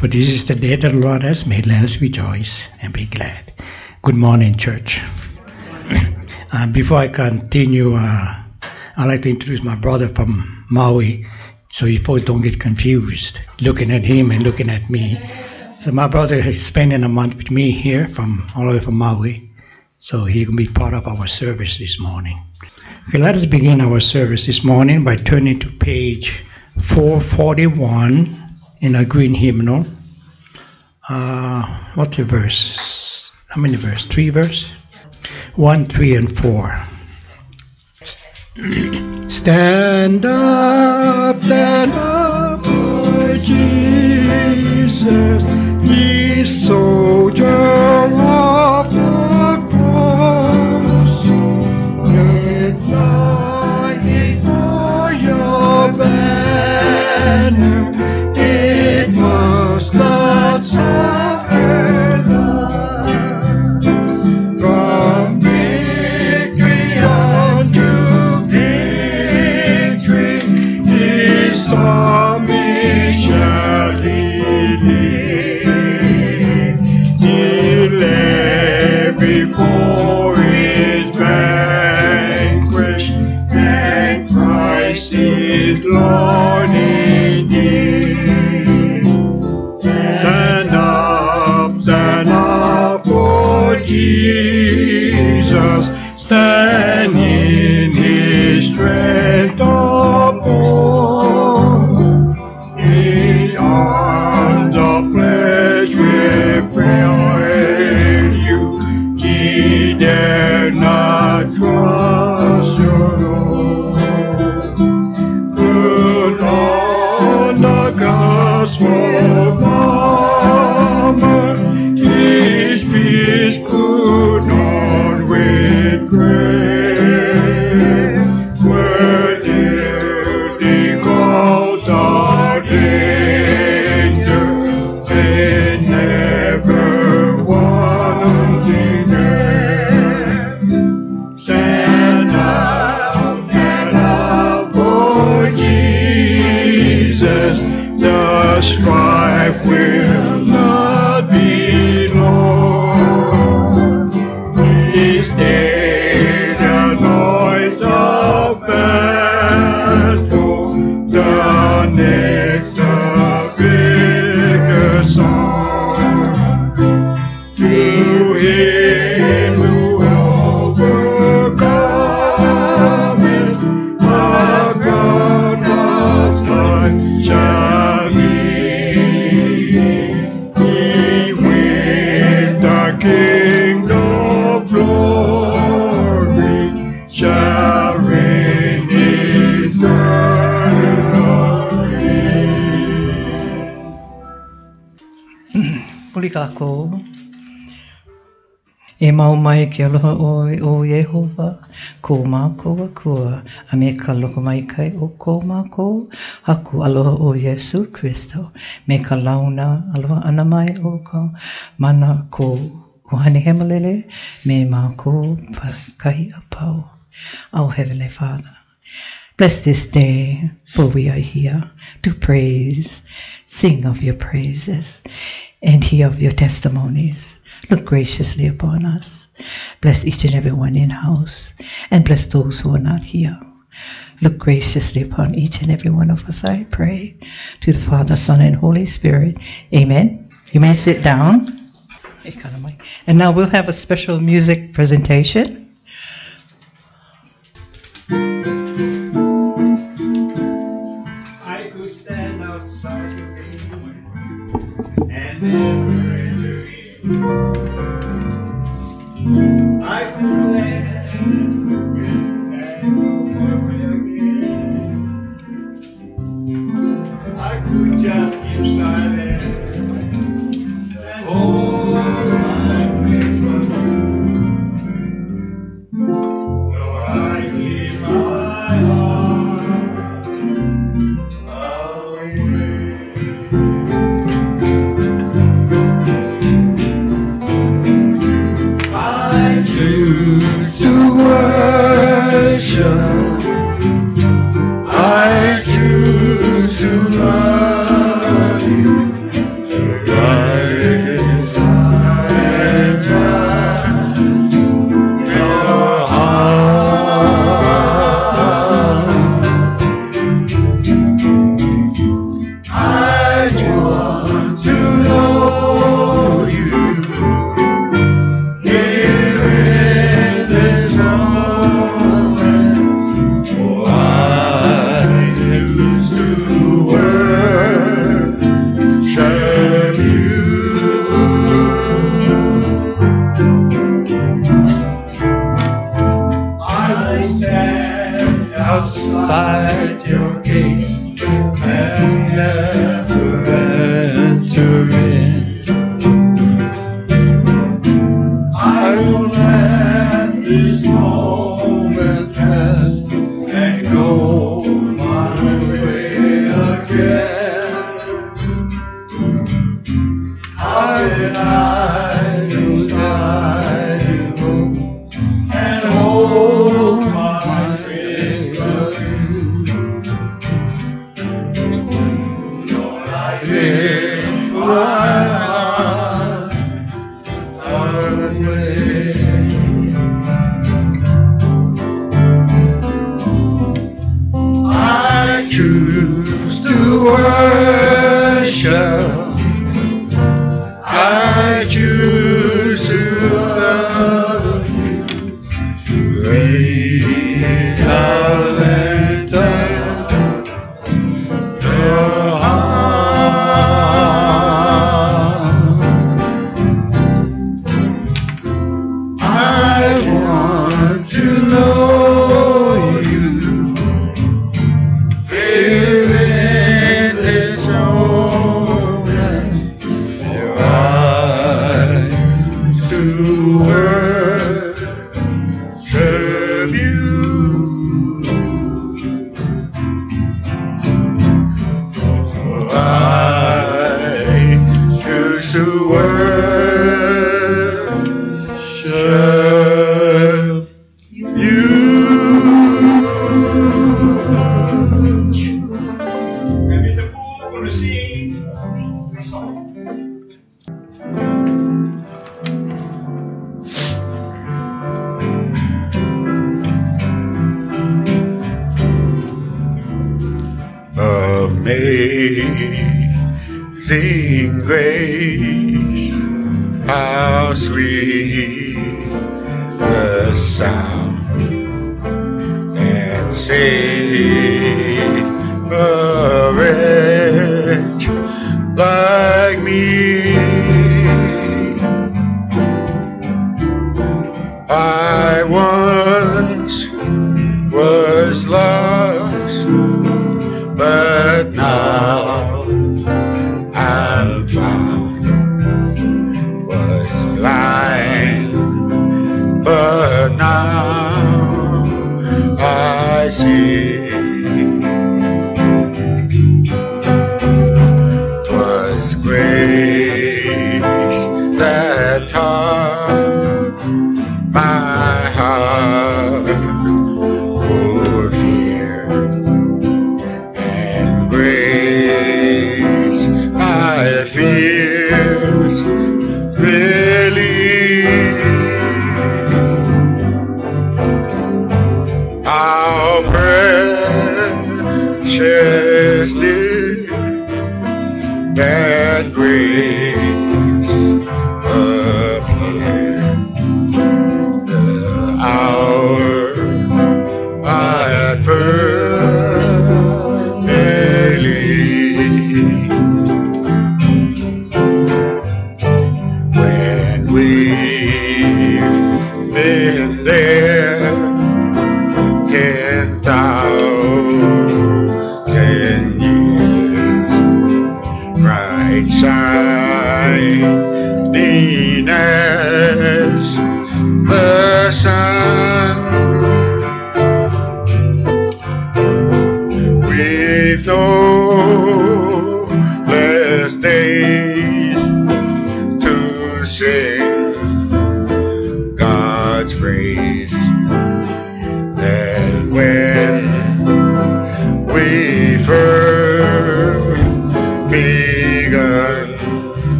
For this is the day that the Lord has made. Let us rejoice and be glad. Good morning, church. uh, before I continue, uh, I'd like to introduce my brother from Maui so you folks don't get confused looking at him and looking at me. So my brother is spending a month with me here from all the way from Maui. So he will be part of our service this morning. Okay, let us begin our service this morning by turning to page 441 in a green hymnal. Uh, what's the verse? How many verse? Three verse? One, three, and four. stand up, stand up, for Jesus, ye soldier kua, a ka loko mai kai o ko mākou, haku aloha o Yesu ka launa aloha o ka mana ko uhane hemalele, me mākou pa kahi a. Our Heavenly Father, bless this day, for we are here to praise, sing of your praises, and hear of your testimonies. Look graciously upon us. Bless each and every one in house, and bless those who are not here. Look graciously upon each and every one of us, I pray. To the Father, Son, and Holy Spirit. Amen. You may sit down. And now we'll have a special music presentation. I stand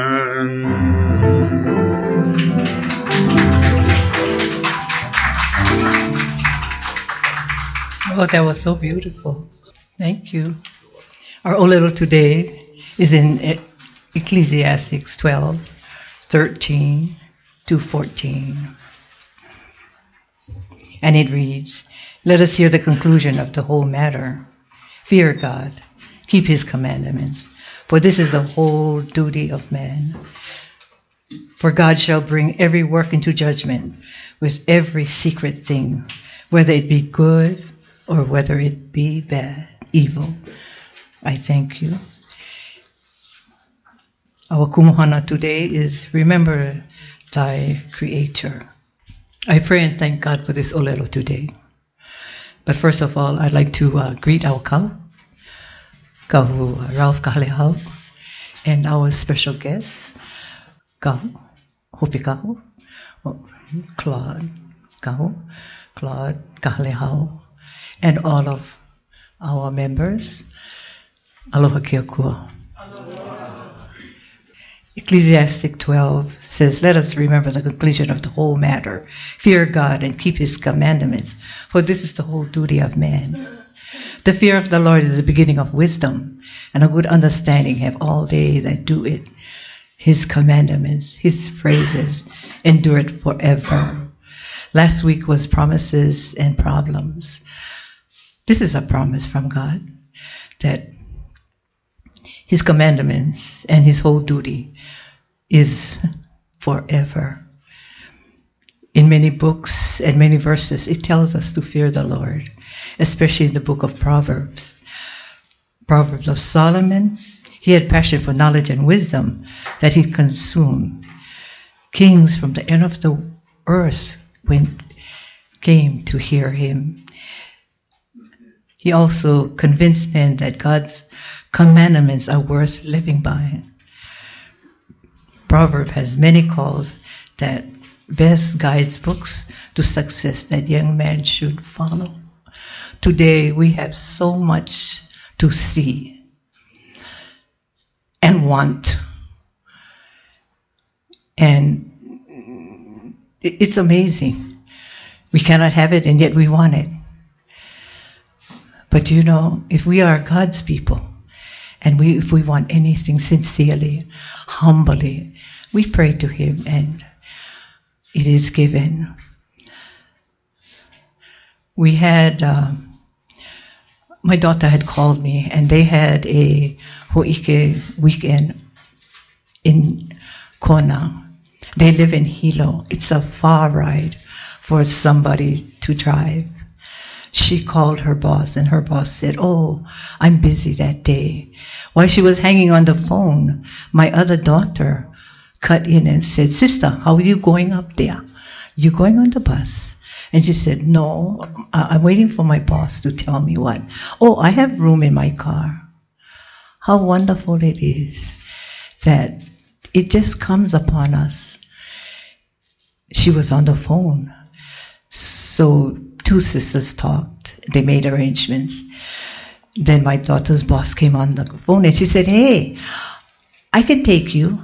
begun. Oh, that was so beautiful. Thank you. Our Olelo today is in Ecclesiastics 12, 13 to 14. And it reads, Let us hear the conclusion of the whole matter. Fear God, keep his commandments, for this is the whole duty of man. For God shall bring every work into judgment with every secret thing, whether it be good or whether it be bad, evil. I thank you. Our kumuhana today is remember thy creator. I pray and thank God for this Olelo today. But first of all, I'd like to uh, greet our cow, Kahu Ralph Kahalehau, and our special guest, Kahu, Hopi Kahu, oh, Claude Kahu, Claude Kahalehau, and all of our members. Aloha kia. Ecclesiastic 12 says, Let us remember the conclusion of the whole matter. Fear God and keep his commandments, for this is the whole duty of man. The fear of the Lord is the beginning of wisdom, and a good understanding have all they that do it. His commandments, his phrases, endure it forever. Last week was promises and problems. This is a promise from God that his commandments and his whole duty is forever. In many books and many verses, it tells us to fear the Lord, especially in the book of Proverbs. Proverbs of Solomon, he had passion for knowledge and wisdom that he consumed. Kings from the end of the earth went, came to hear him. He also convinced men that God's commandments are worth living by. Proverb has many calls that best guides books to success that young men should follow. Today we have so much to see and want. And it's amazing. We cannot have it and yet we want it. But you know, if we are God's people, and we, if we want anything sincerely, humbly, we pray to Him and it is given. We had, uh, my daughter had called me and they had a Ho'ike weekend in Kona. They live in Hilo. It's a far ride for somebody to drive. She called her boss and her boss said, Oh, I'm busy that day. While she was hanging on the phone, my other daughter cut in and said, Sister, how are you going up there? You're going on the bus? And she said, No, I'm waiting for my boss to tell me what. Oh, I have room in my car. How wonderful it is that it just comes upon us. She was on the phone. So two sisters talked. They made arrangements. Then my daughter's boss came on the phone and she said, Hey, I can take you.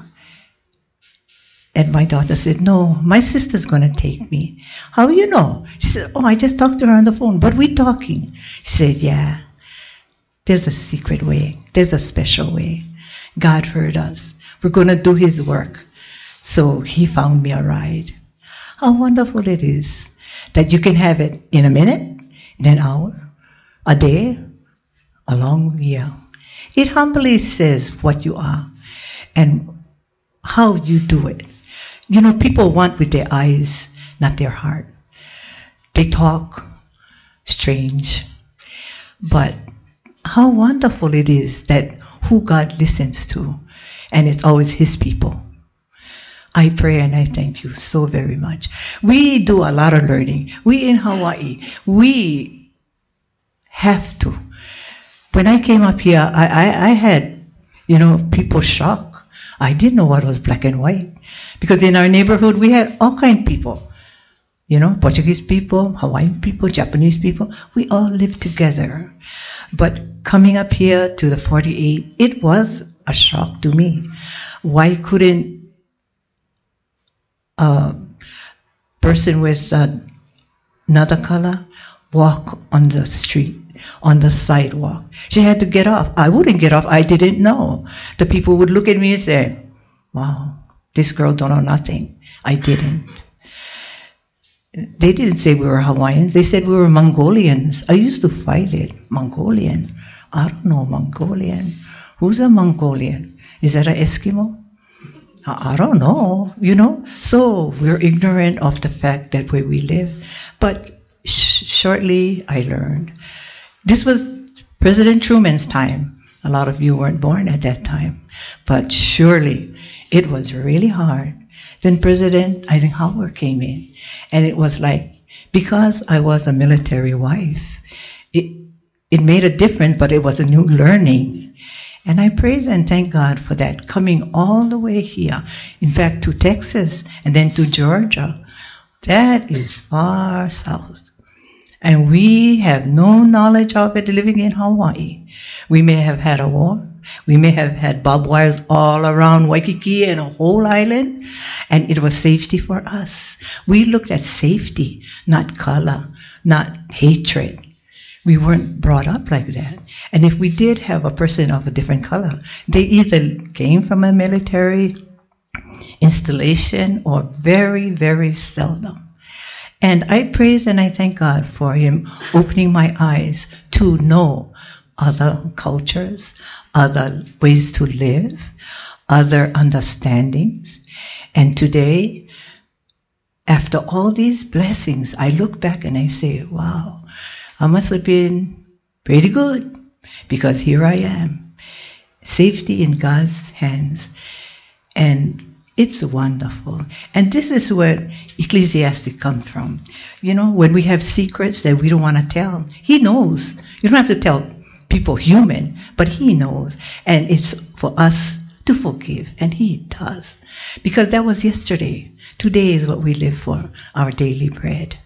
And my daughter said, No, my sister's going to take me. How you know? She said, Oh, I just talked to her on the phone, but we're talking. She said, Yeah, there's a secret way, there's a special way. God heard us. We're going to do His work. So He found me a ride. How wonderful it is that you can have it in a minute, in an hour, a day, a long year. It humbly says what you are and how you do it. You know, people want with their eyes, not their heart. They talk strange, but how wonderful it is that who God listens to, and it's always His people. I pray and I thank you so very much. We do a lot of learning. We in Hawaii, we have to. When I came up here, I, I, I had, you know, people shocked. I didn't know what was black and white. Because in our neighborhood, we had all kind of people. You know, Portuguese people, Hawaiian people, Japanese people. We all lived together. But coming up here to the 48, it was a shock to me. Why couldn't a person with uh, another color walk on the street, on the sidewalk. She had to get off. I wouldn't get off. I didn't know. The people would look at me and say, wow, this girl don't know nothing. I didn't. They didn't say we were Hawaiians. They said we were Mongolians. I used to fight it. Mongolian. I don't know Mongolian. Who's a Mongolian? Is that an Eskimo? I don't know, you know. So we're ignorant of the fact that where we live. But sh- shortly I learned. This was President Truman's time. A lot of you weren't born at that time. But surely it was really hard Then President Eisenhower came in, and it was like because I was a military wife, it it made a difference, but it was a new learning. And I praise and thank God for that coming all the way here. In fact, to Texas and then to Georgia. That is far south. And we have no knowledge of it living in Hawaii. We may have had a war. We may have had barbed wires all around Waikiki and a whole island, and it was safety for us. We looked at safety, not color, not hatred. We weren't brought up like that. And if we did have a person of a different color, they either came from a military installation or very, very seldom. And I praise and I thank God for Him opening my eyes to know other cultures, other ways to live, other understandings. And today, after all these blessings, I look back and I say, wow, I must have been pretty good because here I am. Safety in God's hands. And it's wonderful. And this is where Ecclesiastic comes from. You know, when we have secrets that we don't want to tell, He knows. You don't have to tell people human, but He knows. And it's for us to forgive. And He does. Because that was yesterday. Today is what we live for, our daily bread.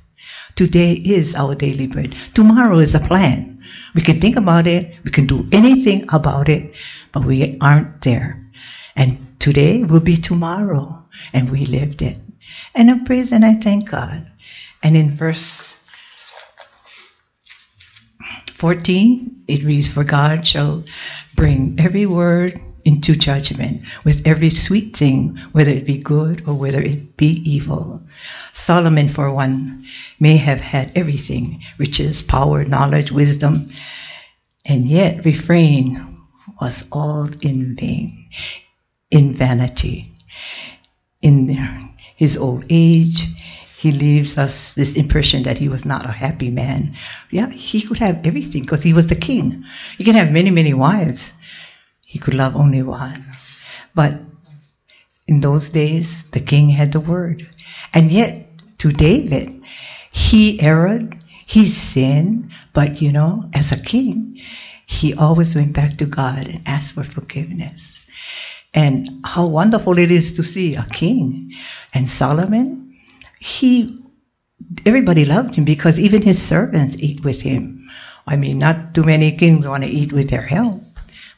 Today is our daily bread. Tomorrow is a plan. We can think about it. We can do anything about it, but we aren't there. And today will be tomorrow, and we lived it. And I praise and I thank God. And in verse 14, it reads, For God shall bring every word into judgment with every sweet thing, whether it be good or whether it be evil. Solomon, for one, may have had everything riches, power, knowledge, wisdom, and yet refrain was all in vain, in vanity. In his old age, he leaves us this impression that he was not a happy man. Yeah, he could have everything because he was the king. He can have many, many wives. He could love only one. But in those days, the king had the word. And yet, to David, he erred, he sinned, but you know, as a king, he always went back to God and asked for forgiveness. And how wonderful it is to see a king. And Solomon, he, everybody loved him because even his servants eat with him. I mean, not too many kings want to eat with their help,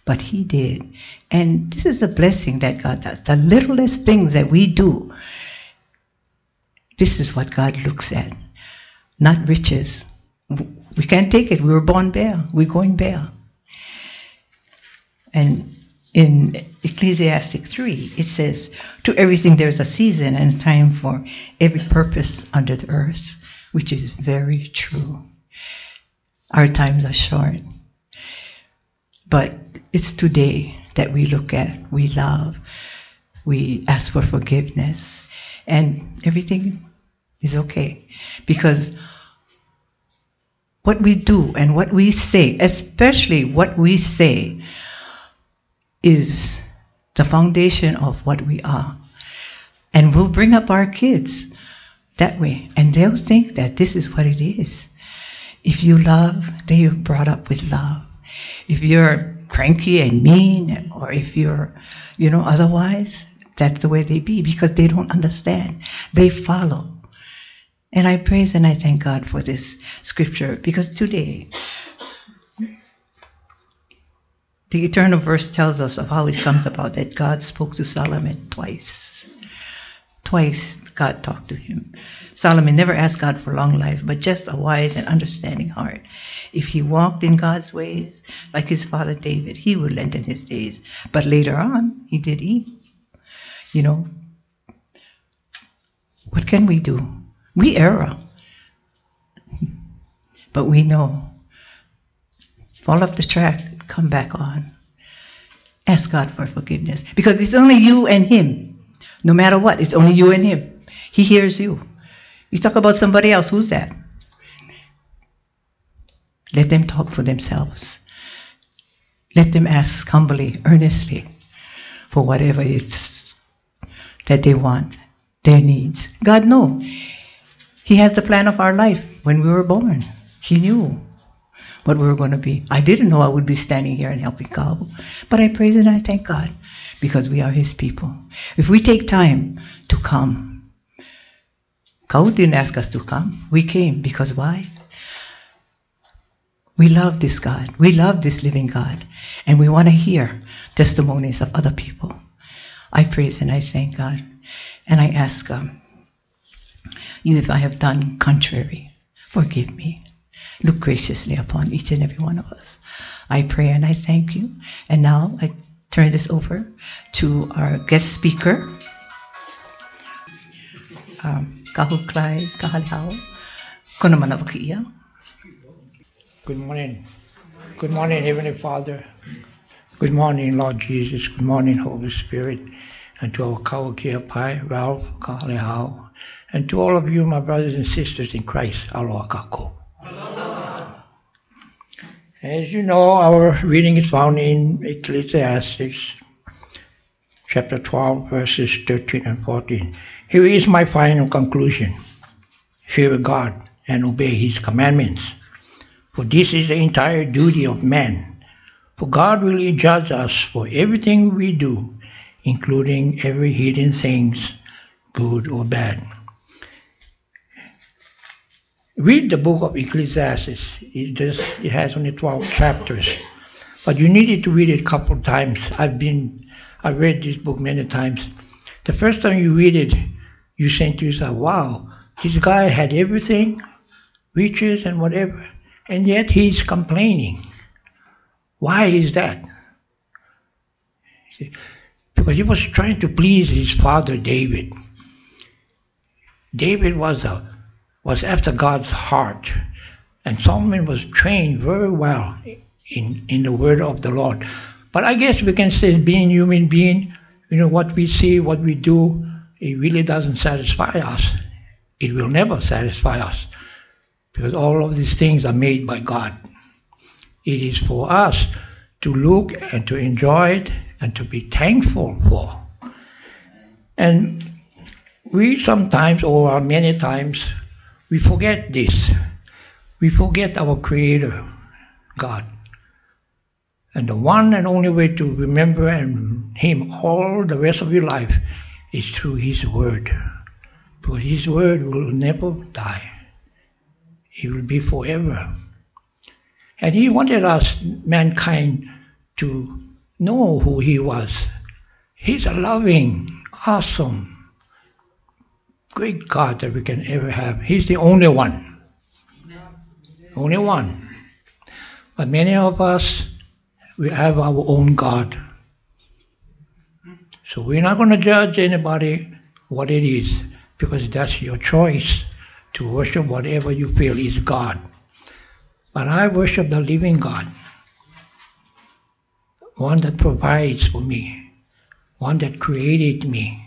but he did. And this is the blessing that God does. The littlest things that we do, this is what God looks at, not riches. We can't take it. We were born bare. We're going bare. And in Ecclesiastic 3, it says, To everything there's a season and a time for every purpose under the earth, which is very true. Our times are short. But it's today that we look at, we love, we ask for forgiveness, and everything is okay. Because what we do and what we say, especially what we say, is the foundation of what we are. And we'll bring up our kids that way, and they'll think that this is what it is. If you love, they are brought up with love. If you're cranky and mean, or if you're, you know, otherwise, that's the way they be because they don't understand. They follow. And I praise and I thank God for this scripture because today the eternal verse tells us of how it comes about that God spoke to Solomon twice. Twice God talked to him. Solomon never asked God for long life, but just a wise and understanding heart. If he walked in God's ways, like his father David, he would lengthen his days. But later on, he did evil. You know, what can we do? We err. But we know. Fall off the track come back on. Ask God for forgiveness. Because it's only you and Him. No matter what, it's only you and Him. He hears you. You talk about somebody else, who's that? Let them talk for themselves. Let them ask humbly, earnestly, for whatever it's that they want. their needs. God knows. He has the plan of our life when we were born. He knew what we were going to be. I didn't know I would be standing here and helping Kahu, but I praise and I thank God because we are His people. If we take time to come, Kahu didn't ask us to come. We came because why? We love this God. We love this living God. And we want to hear testimonies of other people. I praise and I thank God. And I ask um, you if I have done contrary, forgive me. Look graciously upon each and every one of us. I pray and I thank you. And now I turn this over to our guest speaker, um, Kahuklai Kahalehau. Good morning. Good morning, Heavenly Father. Good morning, Lord Jesus. Good morning, Holy Spirit. And to our Kawakia Pai, Ralph, Kahalehau, and to all of you, my brothers and sisters in Christ, Aloha Kākou. As you know, our reading is found in Ecclesiastes chapter 12, verses 13 and 14. Here is my final conclusion. Fear God and obey His commandments. For this is the entire duty of man. For God will judge us for everything we do, including every hidden things, good or bad. Read the book of Ecclesiastes. It just it has only 12 chapters. But you needed to read it a couple of times. I've been I've read this book many times. The first time you read it, you think to yourself, wow, this guy had everything, riches and whatever, and yet he's complaining. Why is that? Because he was trying to please his father David. David was a was after God's heart, and Solomon was trained very well in in the word of the Lord. But I guess we can say, being human being, you know, what we see, what we do, it really doesn't satisfy us. It will never satisfy us because all of these things are made by God. It is for us to look and to enjoy it and to be thankful for. And we sometimes, or many times, we forget this. We forget our Creator, God. And the one and only way to remember Him all the rest of your life is through His Word. Because His Word will never die. It will be forever. And He wanted us, mankind, to know who He was. He's a loving, awesome, great God that we can ever have. He's the only one. Only one. But many of us, we have our own God. So we're not going to judge anybody what it is because that's your choice to worship whatever you feel is God. But I worship the living God, one that provides for me, one that created me.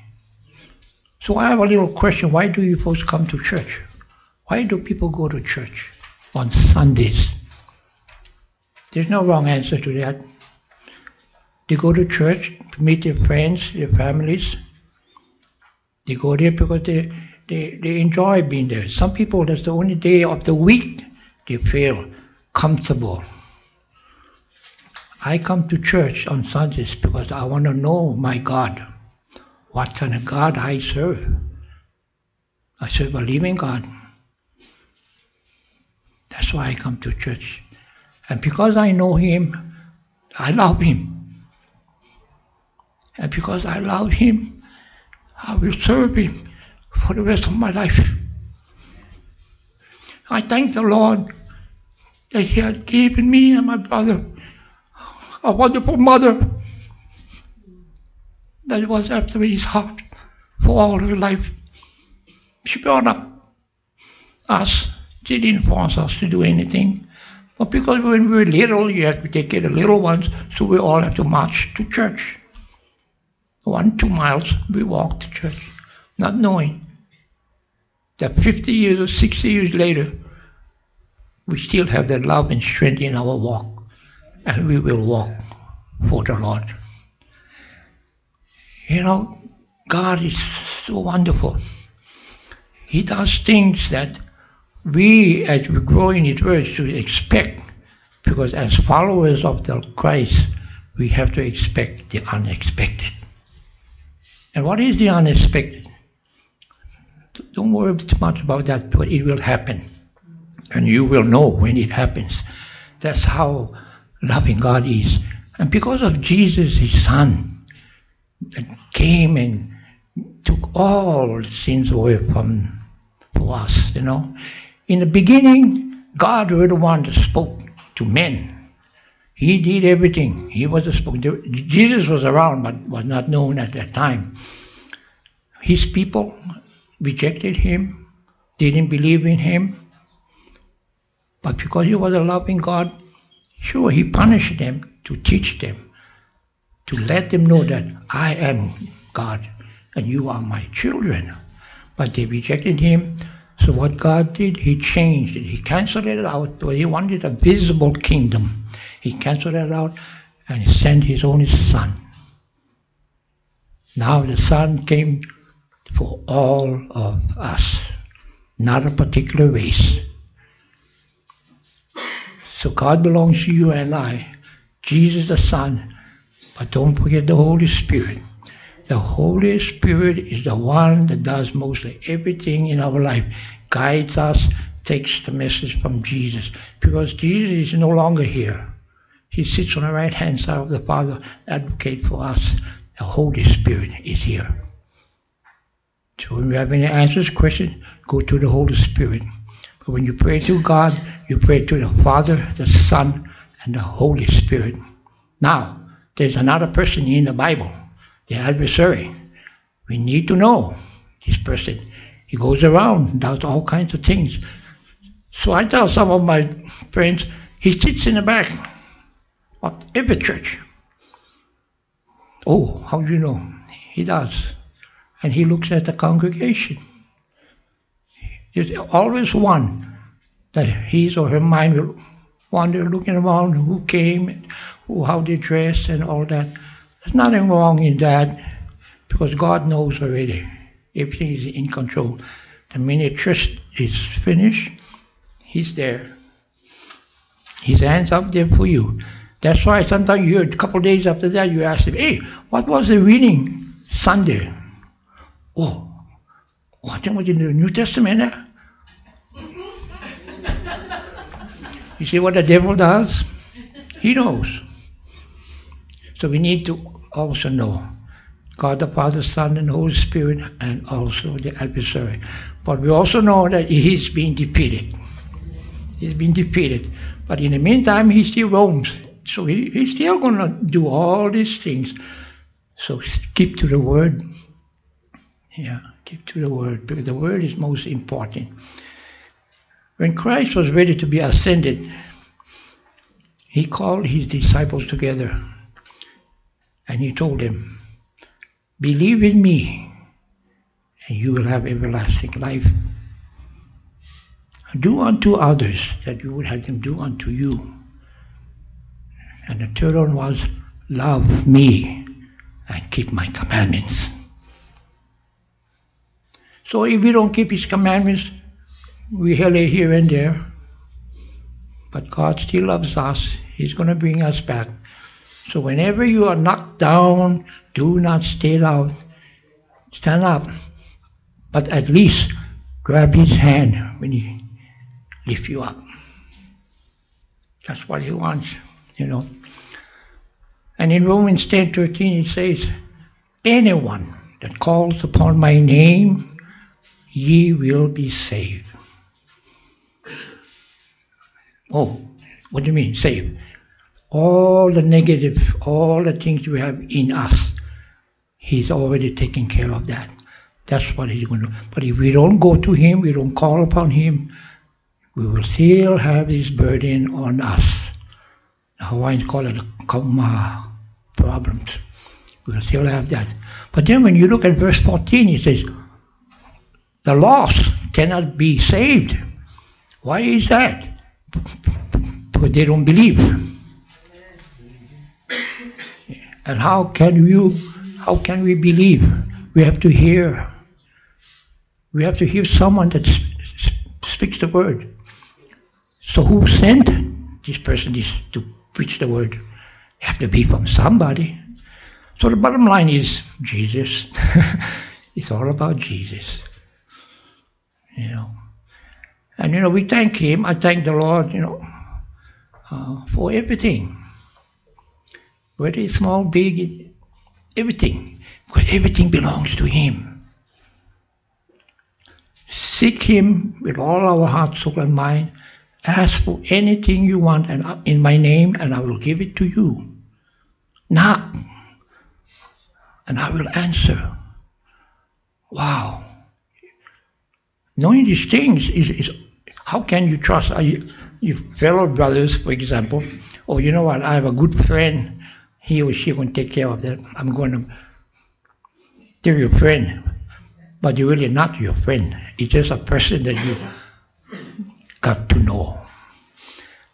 So I have a little question. Why do you folks come to church? Why do people go to church on Sundays? There's no wrong answer to that. They go to church to meet their friends, their families. They go there because they, they, they enjoy being there. Some people, that's the only day of the week they feel comfortable. I come to church on Sundays because I want to know my God. What kind of God I serve? I serve a living God. That's why I come to church. And because I know Him, I love Him. And because I love Him, I will serve Him for the rest of my life. I thank the Lord that He had given me and my brother a wonderful mother that was after His heart for all her life. She brought up us. She didn't force us to do anything. But because when we were little, you have to take care of the little ones, so we all had to march to church. One, two miles, we walked to church, not knowing that 50 years or 60 years later, we still have that love and strength in our walk, and we will walk for the Lord. You know, God is so wonderful. He does things that we, as we grow in His Word, should expect, because as followers of the Christ, we have to expect the unexpected. And what is the unexpected? Don't worry too much about that, but it will happen. And you will know when it happens. That's how loving God is. And because of Jesus, His Son, that came and took all sins away from for us, you know. In the beginning, God was the one that spoke to men. He did everything. He was the spoke. Jesus was around, but was not known at that time. His people rejected him, didn't believe in him. But because he was a loving God, sure, he punished them to teach them, to let them know that I am God and you are my children. But they rejected him. So what God did, he changed it. He canceled it out. He wanted a visible kingdom. He canceled it out and he sent his only son. Now the son came for all of us, not a particular race. So God belongs to you and I. Jesus the Son. But don't forget the Holy Spirit. The Holy Spirit is the one that does mostly everything in our life, guides us, takes the message from Jesus. Because Jesus is no longer here. He sits on the right hand side of the Father, advocate for us. The Holy Spirit is here. So when you have any answers, questions, go to the Holy Spirit. But when you pray to God, you pray to the Father, the Son, and the Holy Spirit. Now, there's another person in the Bible the adversary. We need to know this person. He goes around, does all kinds of things. So I tell some of my friends, he sits in the back of every church. Oh, how do you know? He does. And he looks at the congregation. There's always one that his or her mind will wander looking around who came, how they dress, and all that. There's nothing wrong in that because God knows already. Everything is in control. The minute church is finished, He's there. His hands up there for you. That's why sometimes you, a couple days after that, you ask him, hey, what was the reading Sunday? Oh, what was in the New Testament? Eh? you see what the devil does? He knows. So we need to also know God the Father, Son, and Holy Spirit, and also the adversary. But we also know that he's been defeated. He's been defeated. But in the meantime, he still roams. So he, he's still going to do all these things. So keep to the Word. Yeah, keep to the Word, because the Word is most important. When Christ was ready to be ascended, he called his disciples together and he told them, Believe in me, and you will have everlasting life. Do unto others that you would have them do unto you. And the third one was, Love me and keep my commandments. So if we don't keep his commandments, we it here and there. But God still loves us. He's going to bring us back. So whenever you are knocked down, do not stay down. Stand up. But at least grab his hand when he lifts you up. That's what he wants, you know. And in Romans 10 13 it says, Anyone that calls upon my name, ye will be saved. Oh, what do you mean, saved? All the negative, all the things we have in us, He's already taken care of that. That's what He's going to do. But if we don't go to Him, we don't call upon Him, we will still have this burden on us. The Hawaiians call it kauma problems. We will still have that. But then when you look at verse 14, it says, the lost cannot be saved. Why is that? Because they don't believe. And how can you, how can we believe? We have to hear We have to hear someone that speaks the word. So who sent this person is to preach the word? Have to be from somebody. So the bottom line is Jesus. it's all about Jesus. You know. And you know, we thank him. I thank the Lord, you know, uh, for everything. It's small, big, everything. Because everything belongs to him. Seek him with all our heart, soul, and mind. Ask for anything you want and in my name, and I will give it to you. Knock, and I will answer. Wow. Knowing these things is, is how can you trust uh, you, your fellow brothers, for example? Oh, you know what? I have a good friend. He or she can take care of that. I'm going to. They're your friend, but you're really not your friend. It's just a person that you got to know.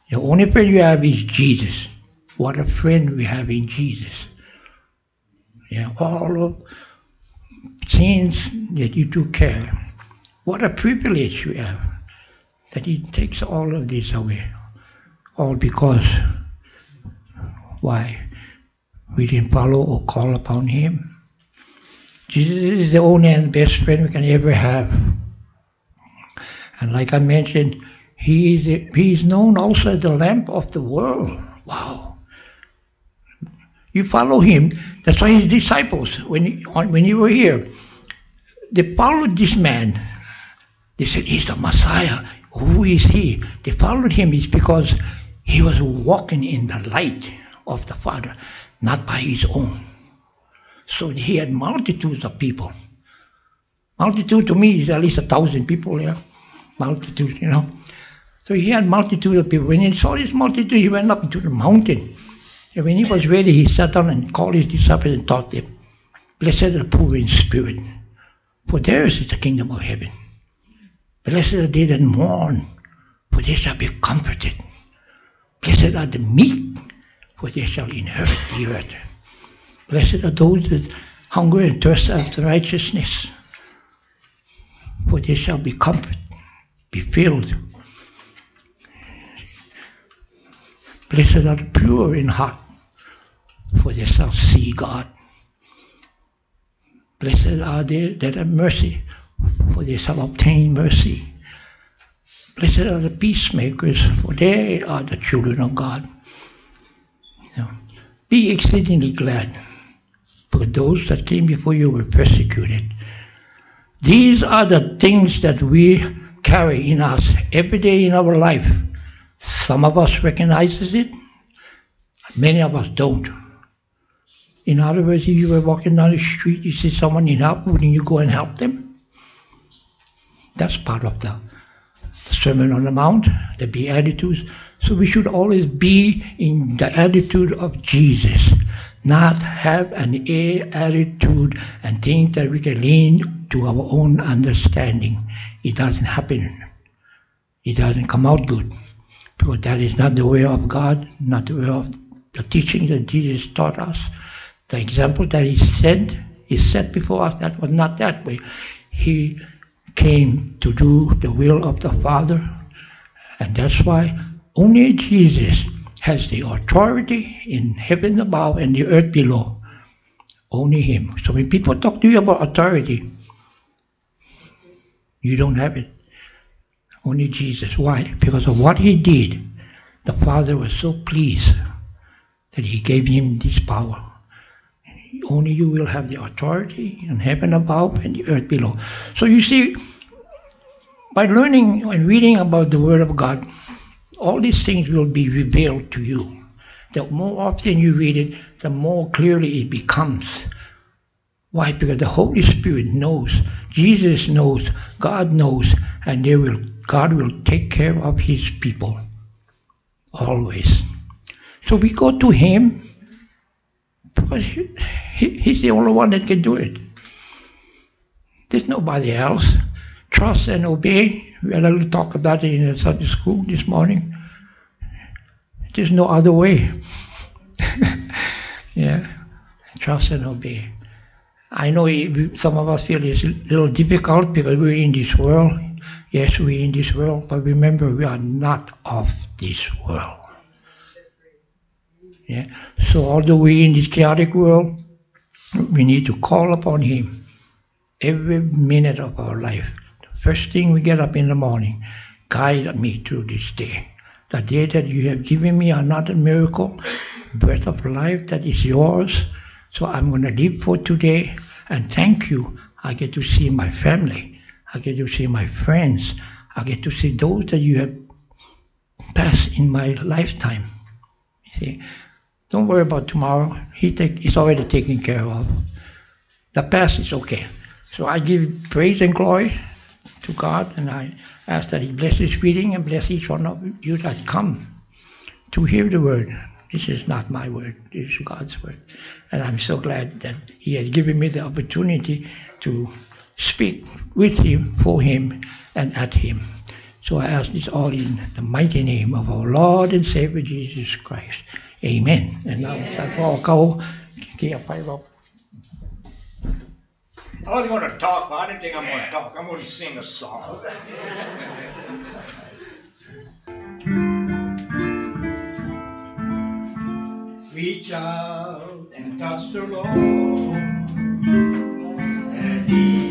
The only friend you have is Jesus. What a friend we have in Jesus. Yeah, all of sins that you took care. What a privilege you have that He takes all of this away. All because why? We didn't follow or call upon Him. Jesus is the only and best friend we can ever have. And like I mentioned, He is, he is known also as the lamp of the world. Wow. You follow Him. That's why His disciples, when he, when He were here, they followed this man. They said, He's the Messiah. Who is He? They followed Him is because He was walking in the light of the Father, not by His own. So He had multitudes of people. Multitude to me is at least a thousand people yeah. Multitude, you know. So he had multitude of people. When he saw this multitude, he went up into the mountain. And when he was ready, he sat down and called his disciples and taught them, Blessed are the poor in spirit, for theirs is the kingdom of heaven. Blessed are they that mourn, for they shall be comforted. Blessed are the meek, for they shall inherit the earth. Blessed are those that hunger and thirst after righteousness, for they shall be comforted, be filled. Blessed are the pure in heart, for they shall see God. Blessed are they that have mercy, for they shall obtain mercy. Blessed are the peacemakers, for they are the children of God. Be exceedingly glad, for those that came before you were persecuted. These are the things that we carry in us every day in our life. Some of us recognizes it, many of us don't. In other words, if you were walking down the street, you see someone in help, wouldn't you go and help them? That's part of the, the Sermon on the Mount, the Beatitudes. So we should always be in the attitude of Jesus, not have an A attitude and think that we can lean to our own understanding. It doesn't happen. It doesn't come out good. Because that is not the way of God, not the way of the teaching that Jesus taught us. The example that he said, he set before us, that was not that way. He came to do the will of the Father, and that's why only Jesus has the authority in heaven above and the earth below. Only Him. So when people talk to you about authority, you don't have it. Only Jesus. Why? Because of what He did. The Father was so pleased that He gave Him this power. Only you will have the authority in heaven above and the earth below. So you see, by learning and reading about the Word of God, all these things will be revealed to you. The more often you read it, the more clearly it becomes. Why? Because the Holy Spirit knows, Jesus knows, God knows, and they will, God will take care of His people. Always. So we go to Him because he, he, He's the only one that can do it. There's nobody else. Trust and obey. We had a little talk about it in the Sunday school this morning. There's no other way. yeah. Trust and obey. I know some of us feel it's a little difficult because we're in this world. Yes, we're in this world, but remember, we are not of this world. Yeah. So although we're in this chaotic world, we need to call upon Him every minute of our life. First thing we get up in the morning, guide me through this day. The day that you have given me another miracle, breath of life that is yours. So I'm going to live for today and thank you. I get to see my family. I get to see my friends. I get to see those that you have passed in my lifetime. You see, don't worry about tomorrow. He take, it's already taken care of. The past is okay. So I give praise and glory to God, and I ask that He bless this reading and bless each one of you that come to hear the word. This is not my word, this is God's word. And I'm so glad that He has given me the opportunity to speak with Him, for Him, and at Him. So I ask this all in the mighty name of our Lord and Savior Jesus Christ. Amen. And now, yeah. I go, give a I wasn't going to talk, but I didn't think I'm going to talk. I'm going to sing a song. Reach out and touch the Lord as He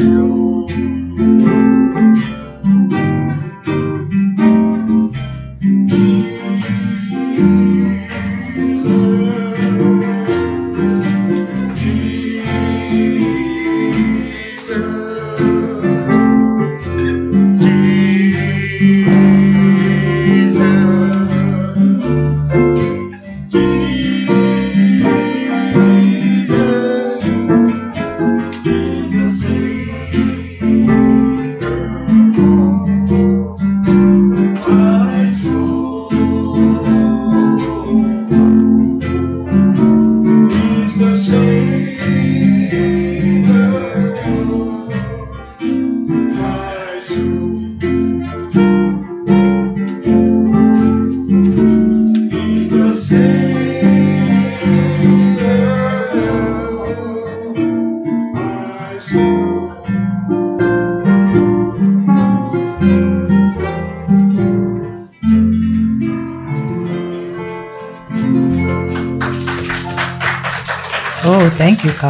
my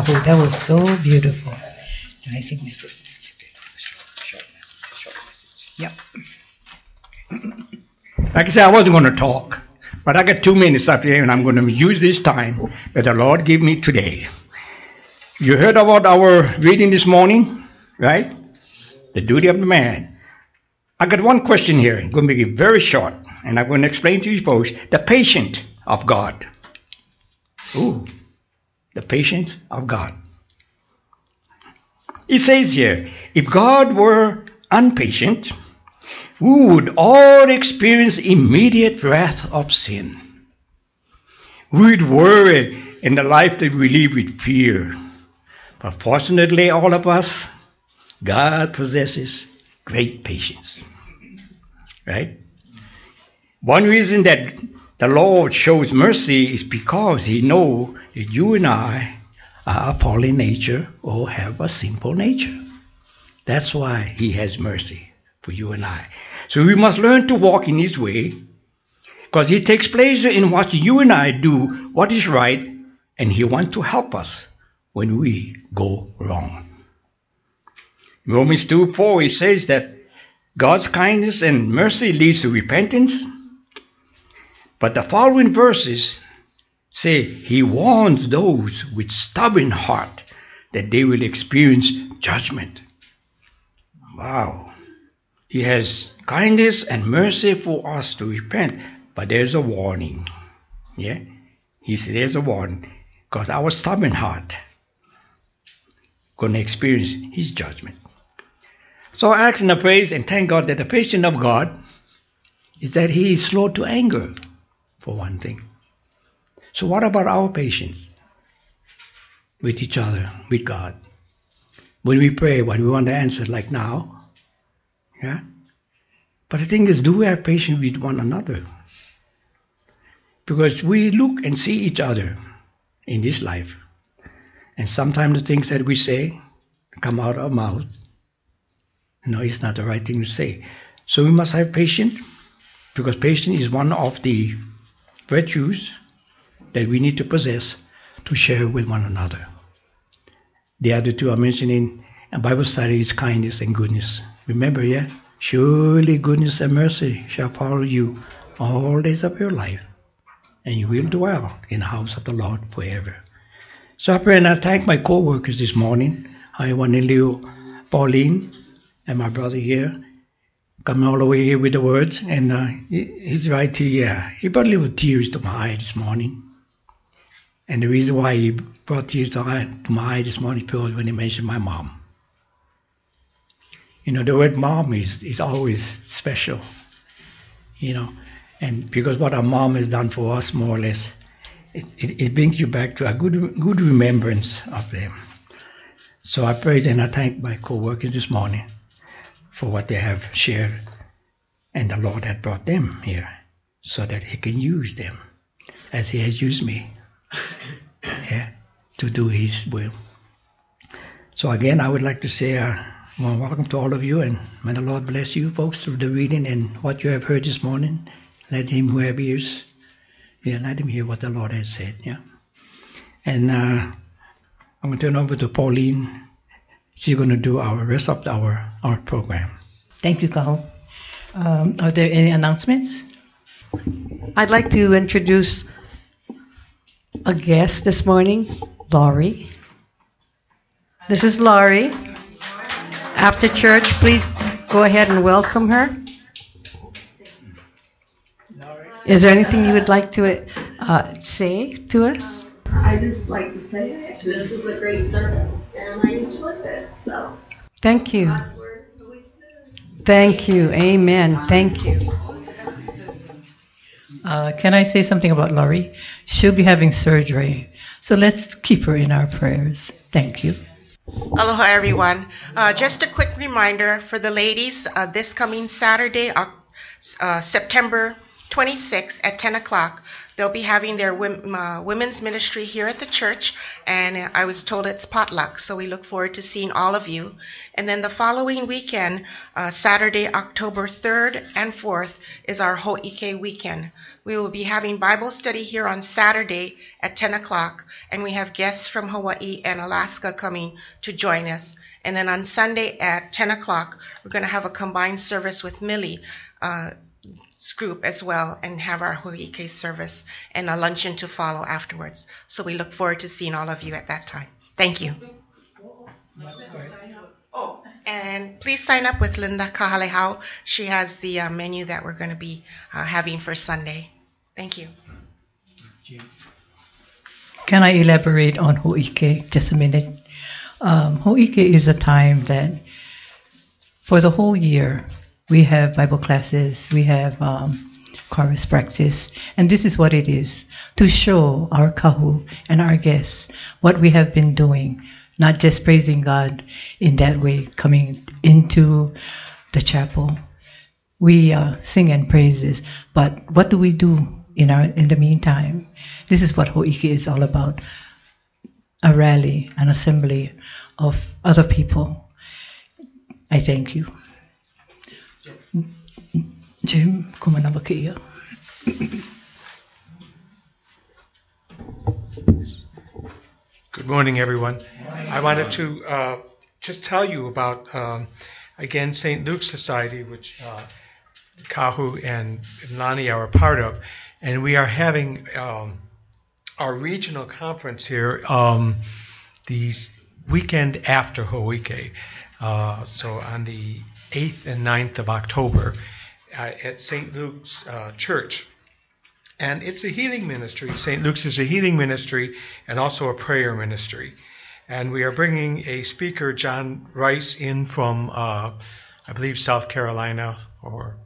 That was so beautiful. Can I this? Yep. Like I said, I wasn't going to talk, but I got two minutes up here, and I'm going to use this time that the Lord gave me today. You heard about our reading this morning, right? The duty of the man. I got one question here. I'm going to make it very short, and I'm going to explain to you folks the patient of God. Ooh, the patience of God. It says here, if God were unpatient, we would all experience immediate wrath of sin. We would worry in the life that we live with fear. But fortunately, all of us, God possesses great patience. Right? One reason that the Lord shows mercy is because He knows that you and I are a fallen nature or have a sinful nature. That's why He has mercy for you and I. So we must learn to walk in His way because He takes pleasure in watching you and I do what is right and He wants to help us when we go wrong. Romans 2 4 it says that God's kindness and mercy leads to repentance. But the following verses say he warns those with stubborn heart that they will experience judgment. Wow. He has kindness and mercy for us to repent, but there's a warning. Yeah? He said there's a warning because our stubborn heart to experience his judgment. So I ask in and praise and thank God that the patience of God is that he is slow to anger, for one thing. So what about our patience with each other, with God? When we pray, what we want to answer, like now, yeah? But the thing is, do we have patience with one another? Because we look and see each other in this life. And sometimes the things that we say come out of our mouth. No, it's not the right thing to say. So we must have patience, because patience is one of the virtues that we need to possess to share with one another. The other two are mentioning in Bible study is kindness and goodness. Remember, yeah? Surely goodness and mercy shall follow you all days of your life, and you will dwell in the house of the Lord forever. So I pray and I thank my co-workers this morning. I want to Leo, Pauline, and my brother here, coming all the way here with the words, and uh, he's right here. He brought little tears to my eye this morning. And the reason why he brought tears to, my eye this morning because when he mentioned my mom. You know, the word mom is, is always special, you know, and because what our mom has done for us, more or less, it, it, it brings you back to a good, good remembrance of them. So I praise and I thank my co-workers this morning for what they have shared, and the Lord had brought them here so that He can use them as He has used me yeah, to do His will. So again, I would like to say, uh, welcome to all of you, and may the Lord bless you folks through the reading and what you have heard this morning. Let him who have ears, yeah, let him hear what the Lord has said. Yeah, and uh, I'm going to turn over to Pauline. She's going to do our rest of our our program. Thank you, Kahu. Um, are there any announcements? I'd like to introduce a guest this morning, Laurie. This is Laurie. After church, please go ahead and welcome her. Is there anything you would like to uh, say to us? I just like to say this was a great service and I enjoyed it. So Thank you. God's word is always good. Thank you. Amen. Thank you. Uh, can I say something about Laurie? She'll be having surgery, so let's keep her in our prayers. Thank you. Aloha, everyone. Uh, just a quick reminder for the ladies uh, this coming Saturday, Oc- uh, September 26th at 10 o'clock, they'll be having their uh, women's ministry here at the church, and I was told it's potluck, so we look forward to seeing all of you. And then the following weekend, uh, Saturday, October 3rd and 4th, is our Ho'ike weekend. We will be having Bible study here on Saturday at 10 o'clock, and we have guests from Hawaii and Alaska coming to join us. And then on Sunday at 10 o'clock, we're going to have a combined service with Millie uh, group as well and have our Ho'ike service and a luncheon to follow afterwards. So we look forward to seeing all of you at that time. Thank you. Oh, and please sign up with Linda Kahalehau. She has the uh, menu that we're going to be uh, having for Sunday. Thank you. Can I elaborate on Ho'ike just a minute? Um, Ho'ike is a time that for the whole year we have Bible classes, we have um, chorus practice, and this is what it is to show our kahu and our guests what we have been doing, not just praising God in that way, coming into the chapel. We uh, sing and praises, but what do we do in our in the meantime? This is what Ho'ike is all about: a rally, an assembly of other people. I thank you. Jim. Good morning, everyone. I wanted to uh, just tell you about, um, again, St. Luke's Society, which uh, Kahu and Lani are a part of. And we are having um, our regional conference here um, the weekend after Ho'ike. Uh, so on the 8th and 9th of October uh, at St. Luke's uh, Church. And it's a healing ministry. St. Luke's is a healing ministry and also a prayer ministry. And we are bringing a speaker, John Rice, in from, uh, I believe, South Carolina or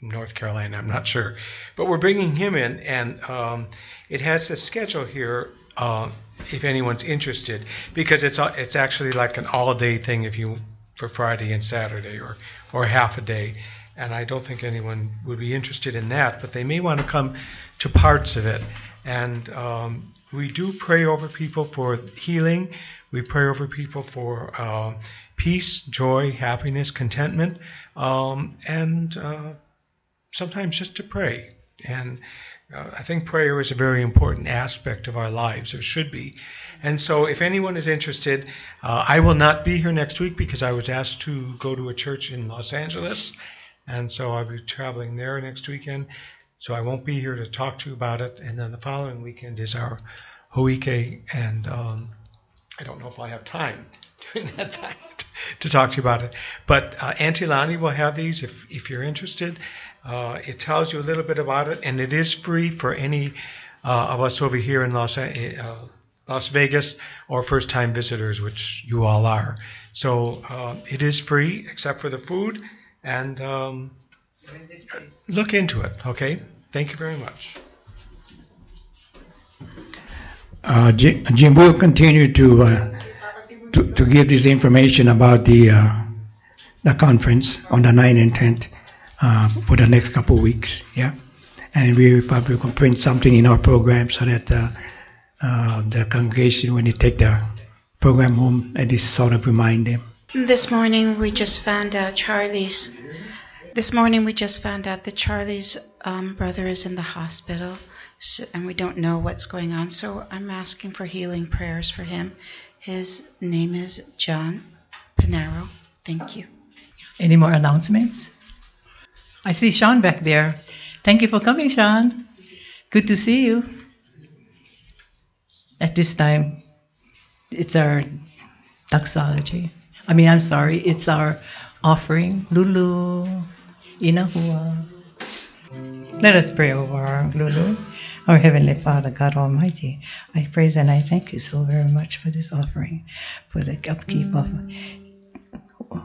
North Carolina, I'm not sure. But we're bringing him in, and um, it has a schedule here uh, if anyone's interested, because it's, it's actually like an all day thing if you for Friday and Saturday or, or half a day and I don't think anyone would be interested in that, but they may want to come to parts of it. And um, we do pray over people for healing. We pray over people for uh, peace, joy, happiness, contentment, um, and uh, sometimes just to pray. And uh, I think prayer is a very important aspect of our lives, or should be. And so, if anyone is interested, uh, I will not be here next week because I was asked to go to a church in Los Angeles and so I'll be traveling there next weekend. So I won't be here to talk to you about it. And then the following weekend is our Ho'ike, and um, I don't know if I have time during that time to talk to you about it. But uh, Auntie Lani will have these if, if you're interested. Uh, it tells you a little bit about it, and it is free for any uh, of us over here in Los, uh, Las Vegas or first time visitors, which you all are. So uh, it is free except for the food and um, look into it. Okay. Thank you very much. Uh, Jim, Jim will continue to, uh, to to give this information about the uh, the conference on the 9th and 10th uh, for the next couple of weeks. Yeah, and we probably can print something in our program so that uh, uh, the congregation, when they take the program home, at least sort of remind them. This morning we just found out Charlie's. This morning we just found out that Charlie's um, brother is in the hospital, so, and we don't know what's going on. So I'm asking for healing prayers for him. His name is John Panero. Thank you. Any more announcements? I see Sean back there. Thank you for coming, Sean. Good to see you. At this time, it's our doxology. I mean, I'm sorry, it's our offering. Lulu, Inahua. Let us pray over our Lulu. Our Heavenly Father, God Almighty, I praise and I thank you so very much for this offering, for the upkeep of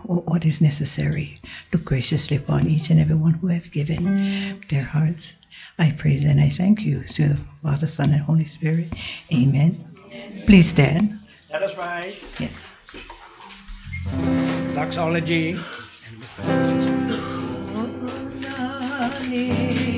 what is necessary. Look graciously upon each and every one who have given their hearts. I praise and I thank you through the Father, Son, and Holy Spirit. Amen. Please stand. Let us rise. Yes. Doxology. Oh, okay.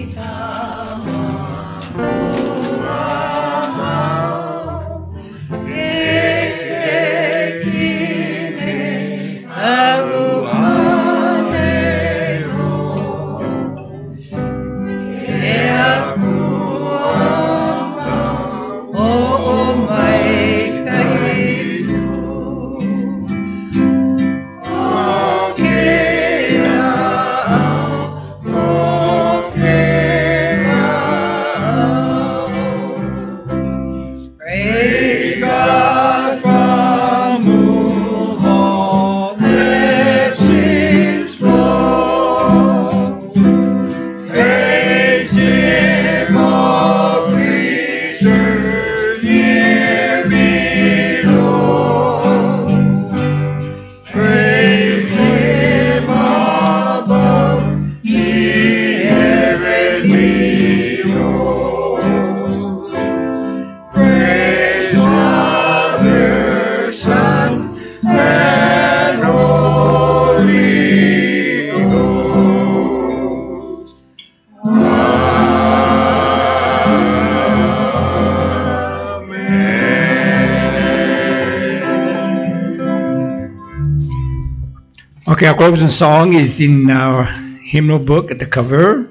Okay, our closing song is in our hymnal book at the cover.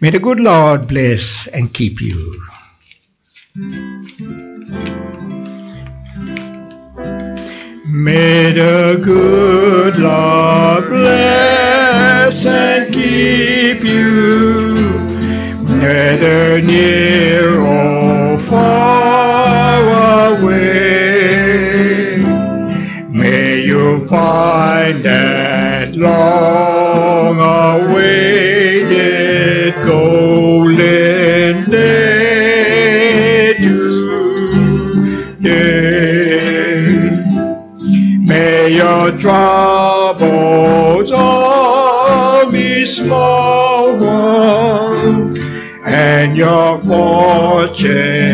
May the good Lord bless and keep you. May the good Lord bless and keep you, whether near or far away. May you find that long awaited golden day today. May your troubles all be small ones, and your fortune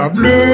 and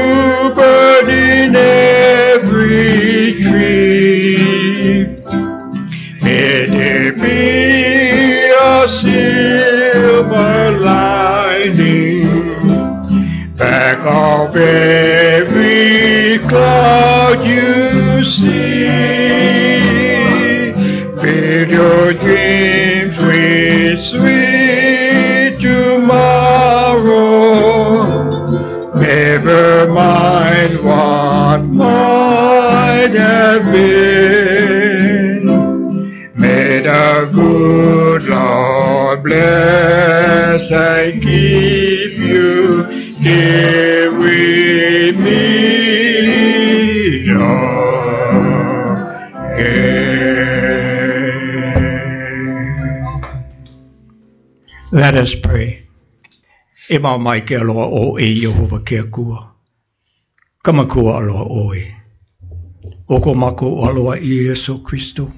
meet again. Let us pray. E mau mai ke aloha o e Yehova ke akua. Kamakua aloha. O ko mako o aloha i Yesu Kristo.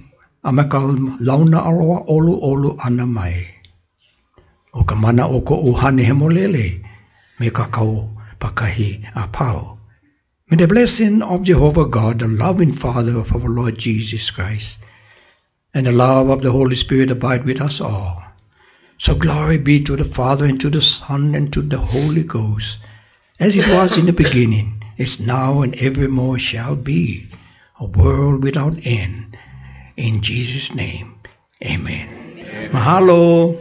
A me ka launa aloha olu olu ana mai. O ka mana o ko uhane he molele. Me ka kau pakahi a pao. May the blessing of Jehovah God, the loving Father of our Lord Jesus Christ, and the love of the Holy Spirit abide with us all. So glory be to the Father and to the Son and to the Holy Ghost, as it was in the beginning, is now and evermore shall be, a world without end. In Jesus' name, amen. Mahalo.